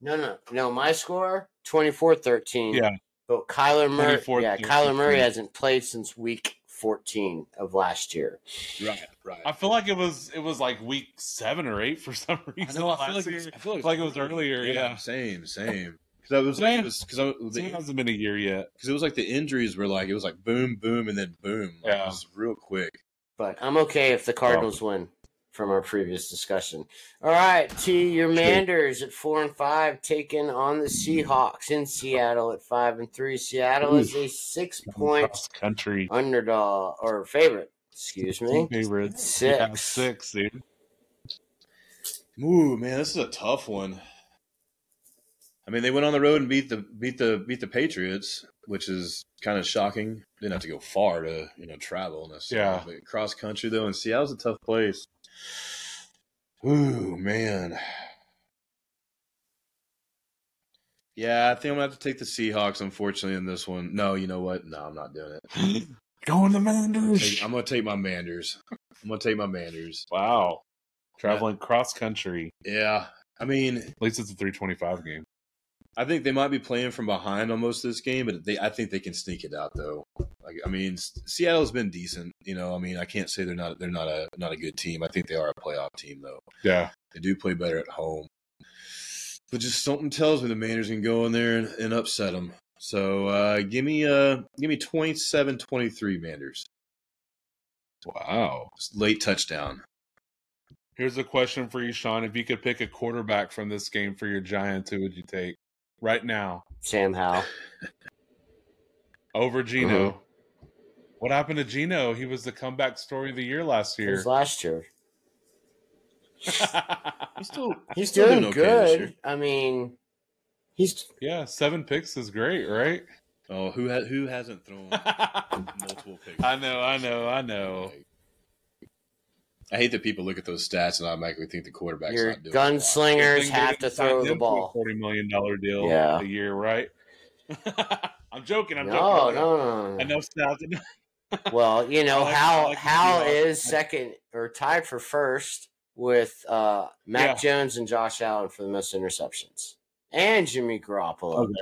No, no, no. My score 24 13. Yeah. But Kyler Murray, 24, yeah, Kyler Murray hasn't played since week 14 of last year. Right, right. I feel like it was it was like week seven or eight for some I reason. know. I feel like, year. I feel like, like it was earlier. Yeah, same, same. Because I was, because because it it hasn't been a year yet. Because it was like the injuries were like it was like boom, boom, and then boom. Like, Yeah. it was real quick. But I'm okay if the Cardinals win from our previous discussion. All right, T, your Manders at four and five, taking on the Seahawks in Seattle at five and three. Seattle is a six point country underdog or favorite. Excuse me. favorites. Six. Yeah, six, dude. Ooh, man, this is a tough one. I mean, they went on the road and beat the beat the beat the Patriots, which is kind of shocking. Didn't have to go far to you know travel necessarily. Yeah. Cross country though, and Seattle's a tough place. Ooh, man. Yeah, I think I'm gonna have to take the Seahawks. Unfortunately, in this one. No, you know what? No, I'm not doing it. Going to Manders. Take- I'm gonna take my Manders. I'm gonna take my Manders. Wow. Traveling cross country. Yeah, I mean, At least it's a 325 game. I think they might be playing from behind on most of this game, but they I think they can sneak it out though. Like I mean, Seattle's been decent. You know, I mean, I can't say they're not they're not a not a good team. I think they are a playoff team though. Yeah. They do play better at home. But just something tells me the Manders can go in there and, and upset them. So uh, give me uh give me 27-23 Manders. Wow. Late touchdown. Here's a question for you, Sean. If you could pick a quarterback from this game for your Giants, who would you take right now Sam Howell. over Gino? Uh-huh. What happened to Gino? He was the comeback story of the year last It year. was last year. He's still He's Still doing doing okay this good. year. I mean, he's yeah, seven picks is great, right? oh who ha- who hasn't thrown multiple picks? I know, I know, I know. I hate that people look at those stats and automatically think the quarterback's your not doing a lot. gunslingers Good have to throw the him for a ball. Forty million dollar deal Yeah. a year, right? I'm joking. I'm No, joking. no, no, no. I know stats. Well, you know like- how I like the Howell is second or tied for first with uh, Mac Jones and Josh Allen for the most interceptions, and Jimmy Garoppolo. Okay.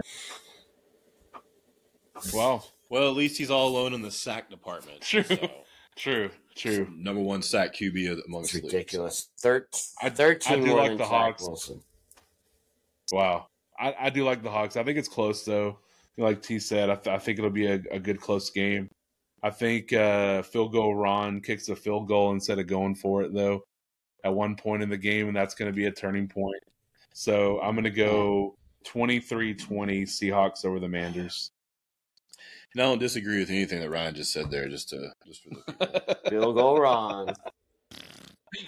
Wow. Well, at least he's all alone in the sack department. True. so- True. True. Number one sack QB amongst It's the ridiculous. Thir- I- Thirteen I do like the Hawks. Wilson. Wow. I, I do like the Hawks. I think it's close though. Like T said, I, th- I think it'll be a, a good close game. I think uh, field goal Ron kicks a field goal instead of going for it though at one point in the game, and that's going to be a turning point. So I'm going to go 23-20 Seahawks over the Manders. And I don't disagree with anything that Ryan just said there. Just to just for the people. Field goal Ron.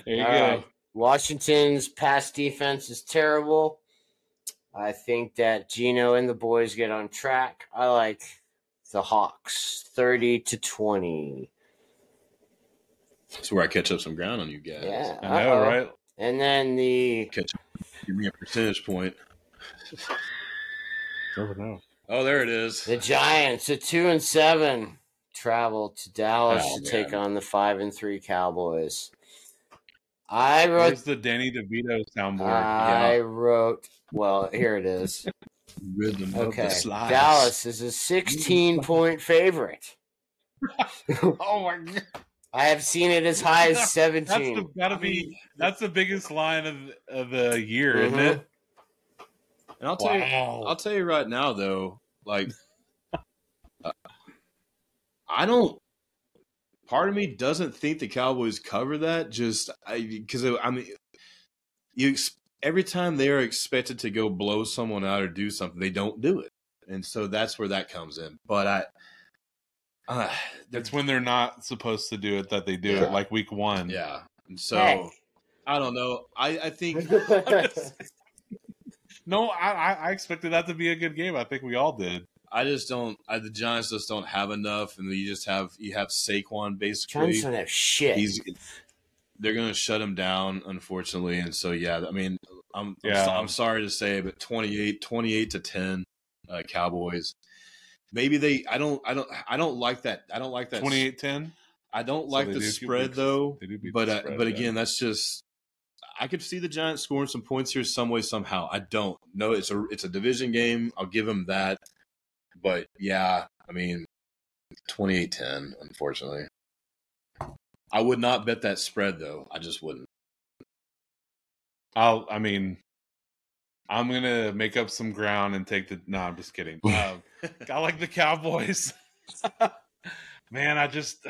There you All go. right. Washington's pass defense is terrible. I think that Gino and the boys get on track. I like the Hawks 30 to 20. That's where I catch up some ground on you guys. Yeah. I know, uh-oh. right? And then the Catch give me a percentage point. Never know. Oh, there it is. the Giants at 2 and 7 travel to Dallas Oh, to man. take on the 5 and 3 Cowboys. I wrote Where's the Danny DeVito soundboard? I wrote well, here it is. Rhythm of Okay. Dallas is a 16 point favorite. oh my god. I have seen it as high as That's 17. the, gotta be that's the biggest line of of the year, Mhm. isn't it? And I'll tell you, I'll tell you right now though, like uh, I don't. Part of me doesn't think the Cowboys cover that. Just because I mean, you every time they are expected to go blow someone out or do something, they don't do it, and so that's where that comes in. But I, uh, It's when they're not supposed to do it that they do Yeah. it, like week one. yeah. And so Hey. I don't know. I I think No, I, I I expected that to be a good game. I think we all did. I just don't. I, the Giants just don't have enough, and you just have you have Saquon basically. Giants have shit. He's they're going to shut him down, unfortunately, and so yeah. I mean, I'm I'm, I'm sorry to say, but 28, 28 to ten, uh, Cowboys. Maybe they. I don't. I don't. I don't like that. I don't like that. 28-10? I don't So like they the spread beat- though. They do beat But the uh, spread, but yeah. again, that's just. I could see the Giants scoring some points here some way somehow. I don't. know. it's a it's a division game. I'll give them that. But yeah, I mean, 28-10, unfortunately. I would not bet that spread though. I just wouldn't. I'll. I mean, I'm gonna make up some ground and take the. No, I'm just kidding. Um, I like the Cowboys. man, I just.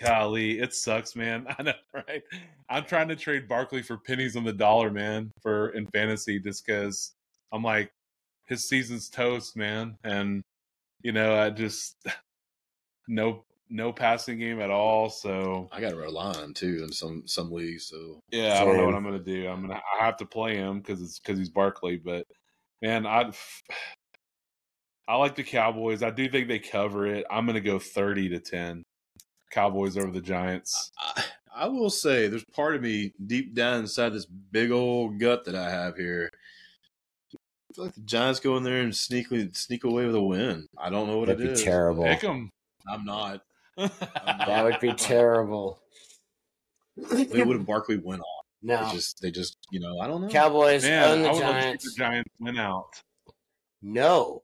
Golly, it sucks, man. I know, right? I'm trying to trade Barkley for pennies on the dollar, man, for in fantasy, just because I'm like, his season's toast, man, and you know, I just no no passing game at all. So I got to rely on too in some some leagues. So yeah, I don't know what I'm gonna do. I'm gonna I have to play him because it's because he's Barkley. But man, I I like the Cowboys. I do think they cover it. I'm gonna go thirty to ten. Cowboys over the Giants. I, I will say, there's part of me deep down inside this big old gut that I have here. I feel like the Giants go in there and sneakily sneak away with a win. I don't know what That'd it be is. terrible. Pick them. I'm not. That would be terrible. They would have Barkley went off. No. They just they just you know I don't know. Cowboys own the I would love to see Giants. the Giants win out. No.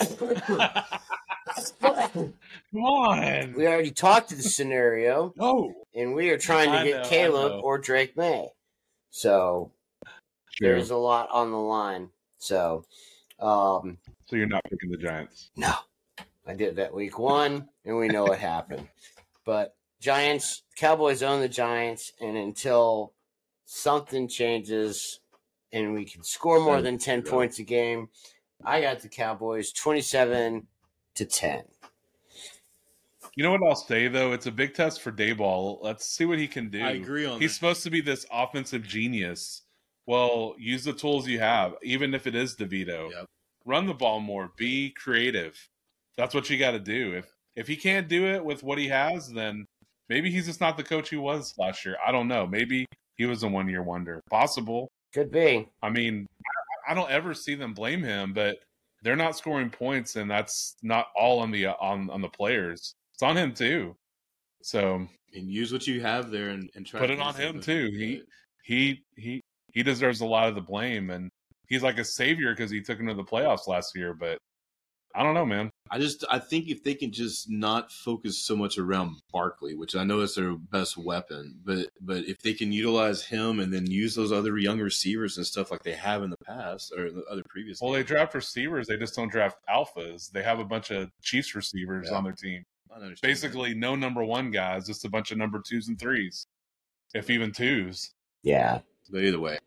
Come on. we already talked to the scenario, No. and we are trying to I get know, Caleb or Drake Maye. So there's a lot on the line. So, um, So you're not picking the Giants. no, I did that week one, and we know what happened. But Giants, Cowboys own the Giants, and until something changes and we can score more than 10 points a game, I got the Cowboys 27 to 10. You know what I'll say though? It's a big test for Daboll. Let's see what he can do. I agree on He's that. supposed to be this offensive genius. Well, use the tools you have, even if it is DeVito. Yep. Run the ball more. Be creative. That's what you got to do. If if he can't do it with what he has, then maybe he's just not the coach he was last year. I don't know. Maybe he was a one year wonder. Possible. Could be. I mean, I I don't ever see them blame him, but they're not scoring points, and that's not all on the uh, on on the players. It's on him too. So and use what you have there and, and try Put it on him, something. too. He- he he he deserves a lot of the blame, and he's like a savior because he took him to the playoffs last year. But I don't know, man. I just I think if they can just not focus so much around Barkley, which I know is their best weapon, but but if they can utilize him and then use those other young receivers and stuff like they have in the past or the other previous. Well, they draft receivers; they just don't draft alphas. They have a bunch of Chiefs receivers Yeah. on their team. I understand that. Basically, no number one guys, just a bunch of number twos and threes, if even twos. Yeah. But either way,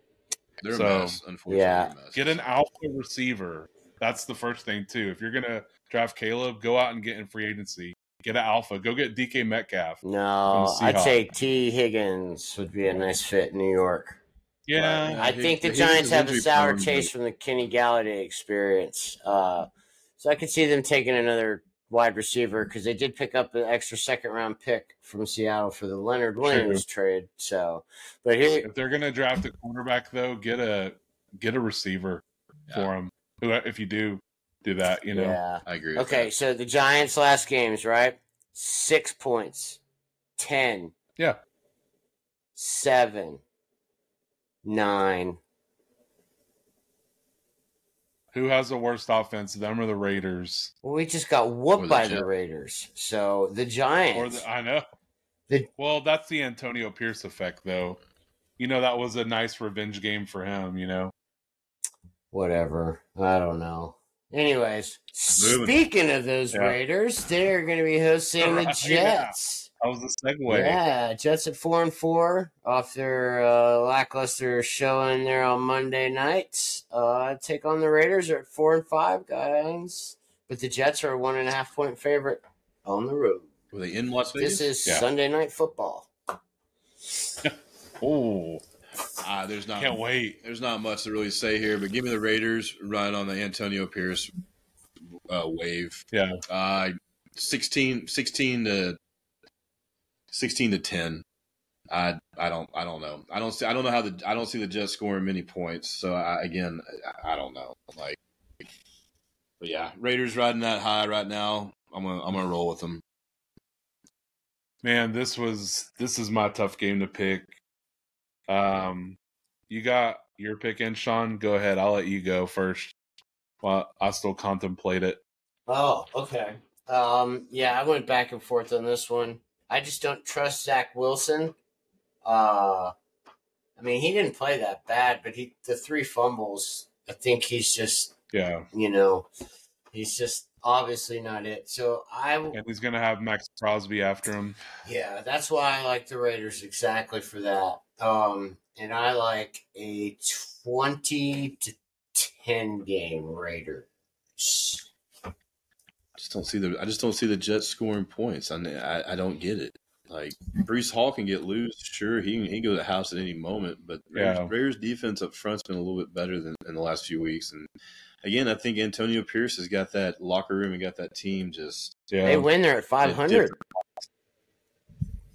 they're So, a mess. Unfortunately, yeah. a mess. Get an alpha receiver. That's the first thing too. If you're gonna draft Caleb, go out and get in free agency. Get an alpha. Go get DK Metcalf. No, I'd say Tee Higgins would be a nice fit in New York. Yeah, I Hig- think the Giants have a sour taste from the Kenny Golladay experience. Uh, so I could see them taking another wide receiver because they did pick up an extra second round pick from Seattle for the Leonard Williams trade. So, but here, if they're gonna draft a cornerback though, get a get a receiver Yeah. for him. Who, if you do do that, you know, yeah. I agree. Okay, that. so the Giants' last games, right? Six points, ten, yeah. seven, nine. Who has the worst offense? Them or the Raiders? Well, we just got whooped the by the Raiders. So the Or Giants. the, I know. The- well, that's the Antonio Pierce effect, though. You know, that was a nice revenge game for him. You know, whatever. I don't know. Anyways, Moving. speaking of those Yeah. Raiders, they're going to be hosting the Right, yeah. Jets. That was the segue. Yeah, Jets at four and four off their uh, lackluster showing there on Monday night. Uh, take on the Raiders are at four and five, guys. But the Jets are a one and a half point favorite on the road. Were they in Las Vegas? This is Yeah. Sunday night football. Oh, Ah, there's not can't wait. there's not much to really say here, but give me the Raiders running on the Antonio Pierce uh, wave. Yeah. Uh, 16, 16 to sixteen to ten. I I don't I don't know. I don't see I don't know how the I don't see the Jets scoring many points. So I, again I, I don't know. Like, but yeah, Raiders riding that high right now. I'm gonna I'm gonna roll with them. Man, this was this is my tough game to pick. Um, you got your pick in, Sean. Go ahead. I'll let you go first. While I still contemplate it. Oh, okay. Um, yeah, I went back and forth on this one. I just don't trust Zach Wilson. Uh, I mean, he didn't play that bad, but he the three fumbles. I think he's just Yeah, you know, he's just obviously not it. So I and he's gonna have Maxx Crosby after him. yeah, that's why I like the Raiders exactly for that. Um, and I like a twenty to ten game Raiders. I just don't see the I just don't see the Jets scoring points. I I, I don't get it. Like Breece Hall can get loose, sure he can, he can go to the house at any moment, but Raiders, Yeah. Raiders defense up front's been a little bit better than in the last few weeks. And again, I think Antonio Pierce has got that locker room and got that team just Yeah, They win there at five hundred.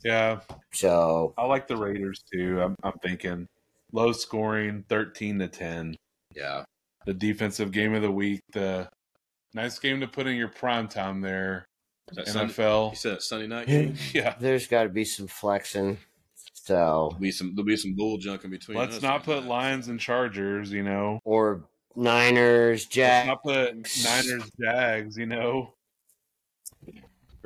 Yeah. So I like the Raiders too. I'm, I'm thinking low scoring, thirteen to ten. yeah. The defensive game of the week. The nice game to put in your prime time there. Is that Sunday, NFL. you said that Sunday night game. Yeah. there's got to be some flexing. So There'll be some there'll be some bull junk in between. Let's us not put now. Lions and Chargers. You know. or Niners, Let's Jack. not put Niners Jags. You know.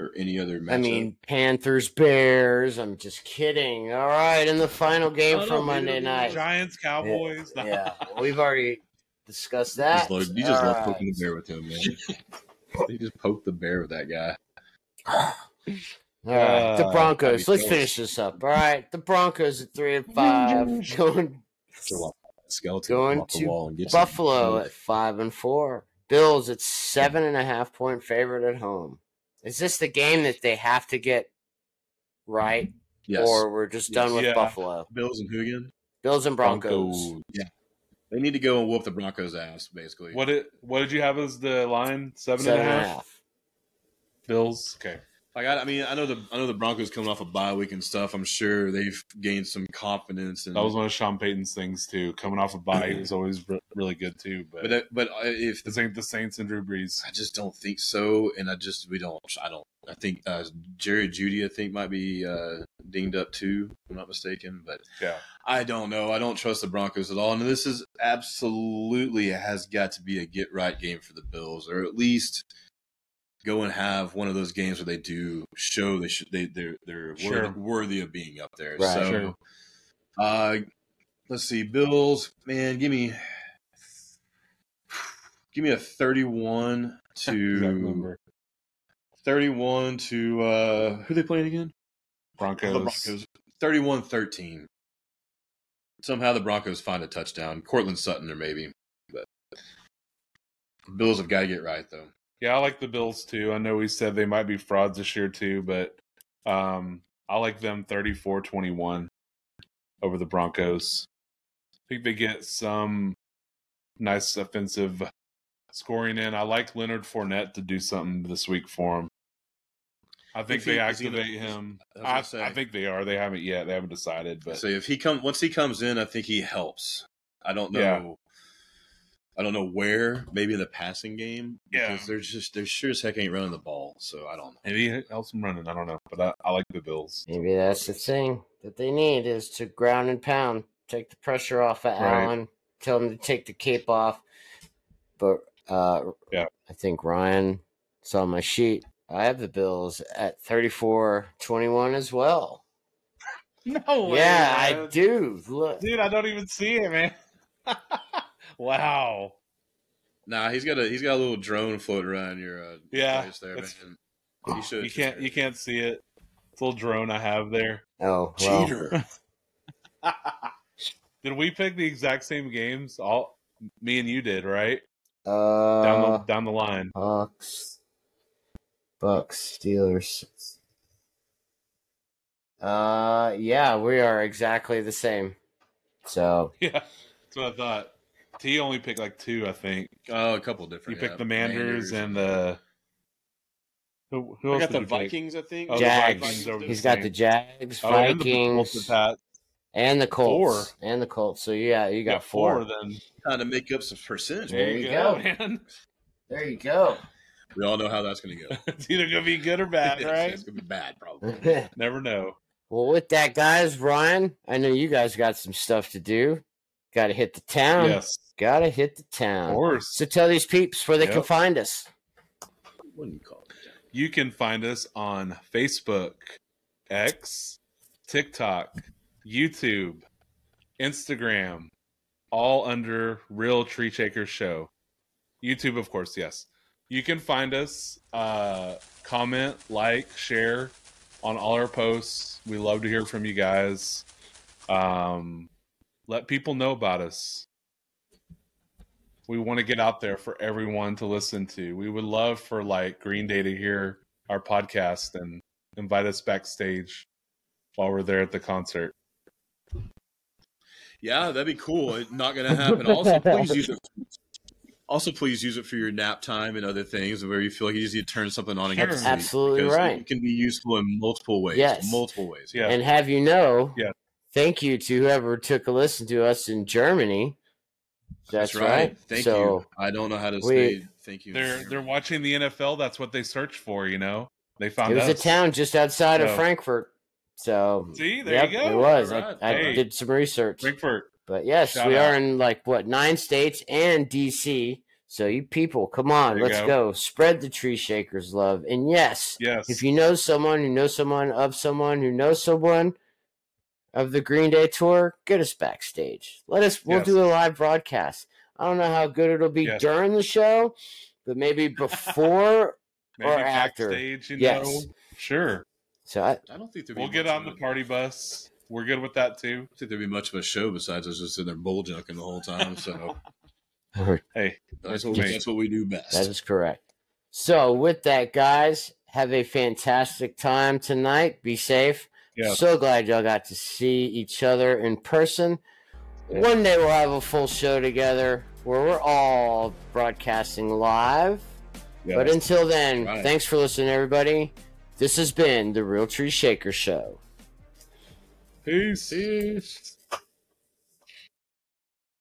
Or any other matchup. I mean Panthers, Bears. I'm just kidding. All right, in the final game for Monday night. Giants Cowboys. Yeah, we've already discussed you that. just love, you just All love right. poking the bear with him, man. he just poked the bear with that guy. All right, the Uh, Broncos. that'd Let's be finish this up. All right, the Broncos at three and five, going Skeleton Going to wall and Buffalo at five and four. Bills at seven and a half point favorite at home. Is this the game that they have to get right, Yes. or we're just done with Yeah. Buffalo? Bills and who again? Bills and Broncos. Broncos. They need to go and whoop the Broncos' ass, basically. What did What did you have as the line? Seven Seven and a and a half. half. Bills. Okay. Like I, I mean, I know the I know the Broncos coming off a bye week and stuff. I'm sure they've gained some confidence. And That was one of Sean Payton's things too. Coming off a bye, is always re- really good too. But, but but if this ain't the Saints and Drew Brees. I just don't think so, and I just we don't. I don't. I think uh, Jerry Jeudy, I think, might be uh, dinged up too. If I'm not mistaken, but Yeah. I don't know. I don't trust the Broncos at all, and this is absolutely has got to be a get right game for the Bills, or at least go and have one of those games where they do show they should they they're they're Sure. worthy, worthy of being up there. Right. so, Sure. uh, let's see, Bills, man, give me give me a thirty-one to number. thirty-one to uh, who they playing again? Broncos. The Broncos. 31-13. Somehow the Broncos find a touchdown. Courtland Sutton or maybe. But Bills have got to get right though. Yeah, I like the Bills too. I know we said they might be frauds this year too, but um, I like them 34-21 over the Broncos. I think they get some nice offensive scoring in. I like Leonard Fournette to do something this week for him. I think he- they is he activate him. I I. I think they are. They haven't yet. They haven't decided, but So if he come once he comes in, I think he helps. I don't know. Yeah. I don't know where. Maybe the passing game. Yeah. Because they're just they're sure as heck ain't running the ball. So I don't know. maybe else I'm running. I don't know, but I, I like the Bills. Maybe that's the thing that they need is to ground and pound, take the pressure off of Right. Allen, tell him to take the cape off. But uh, Yeah. I think Ryan saw my sheet. I have the Bills at 34-21 as well. No way. yeah, I do. Look, Dude, I don't even see it, man. wow. Nah, he's got a he's got a little drone floating around your uh, Yeah, place there, man. He should. You can't you can't see it. little drone I have there. Oh, well, Cheater. did we pick the exact same games? All me and you did, right? uh, Down the down the line. Bucks, Bucks, Steelers. Uh, yeah, we are exactly the same. So Yeah, that's what I thought. T only picked like two, I think. Oh, a couple different. You different. picked yeah. the Manders, and the who, who I else got the you pick? Vikings. I think. Oh, the Jags. Vikings over he's the got the Saints. Jags, Oh, and the Vikings, Colts and Pats. and the Colts, Four. and the Colts. So yeah, you got Yeah, four. then. Trying to make up some percentage. There man. you go. man. There you go. We all know how that's going to go. it's either gonna be good or bad, right? It's going to be bad, probably. Never know. Well, with that, guys, Ryan, I know you guys got some stuff to do. Got to hit the town. yes, Got to hit the town. of town. course. So tell these peeps where they can find us. What do you call it? You can find us on Facebook, X, TikTok, YouTube, Instagram, all under Real Tree Shaker Show. YouTube, of course, yes. You can find us, uh, comment, like, share on all our posts. We love to hear from you guys. Um, let people know about us. We want to get out there for everyone to listen to. We would love for like Green Day to hear our podcast and invite us backstage while we're there at the concert. Yeah, that'd be cool. It's not going to happen. Also, please use it. Also, please use it for your nap time and other things where you feel like you just need to turn something on and get to sleep. Absolutely right. It can be useful in multiple ways. Yes. Multiple ways. Yeah. And have you know, Yeah. Thank you to whoever took a listen to us in Germany. That's, right. Thank so, you. I don't know how to we- say thank you. They're they're watching the NFL. That's what they search for. You know, they found It was us. a town just outside of Frankfurt. So See, there yep, you go. it was. Alright. I, I Hey. did some research. Frankfurt. But yes, Shout we out. are in like what nine states and DC. So you people, come on, There let's go. go. Spread the tree shakers love. And yes, Yes. if you know someone who knows someone of someone who knows someone of the Green Day tour, get us backstage. Let us. We'll Yes. do a live broadcast. I don't know how good it'll be Yes. during the show, but maybe before. Maybe or after. backstage, you Yes. know. Sure. so I, I don't think there'd be We'll get on the party bus. We're good with that too. I don't think there'd be much of a show besides us just in there bull junking the whole time. So Hey, that's what we, that's what we do best. That is correct. So, with that, guys, have a fantastic time tonight. Be safe. Yeah. So glad y'all got to see each other in person. One day we'll have a full show together where we're all broadcasting live. But until then, Right. thanks for listening, everybody. This has been the Real Tree Shaker Show. peace. Peace.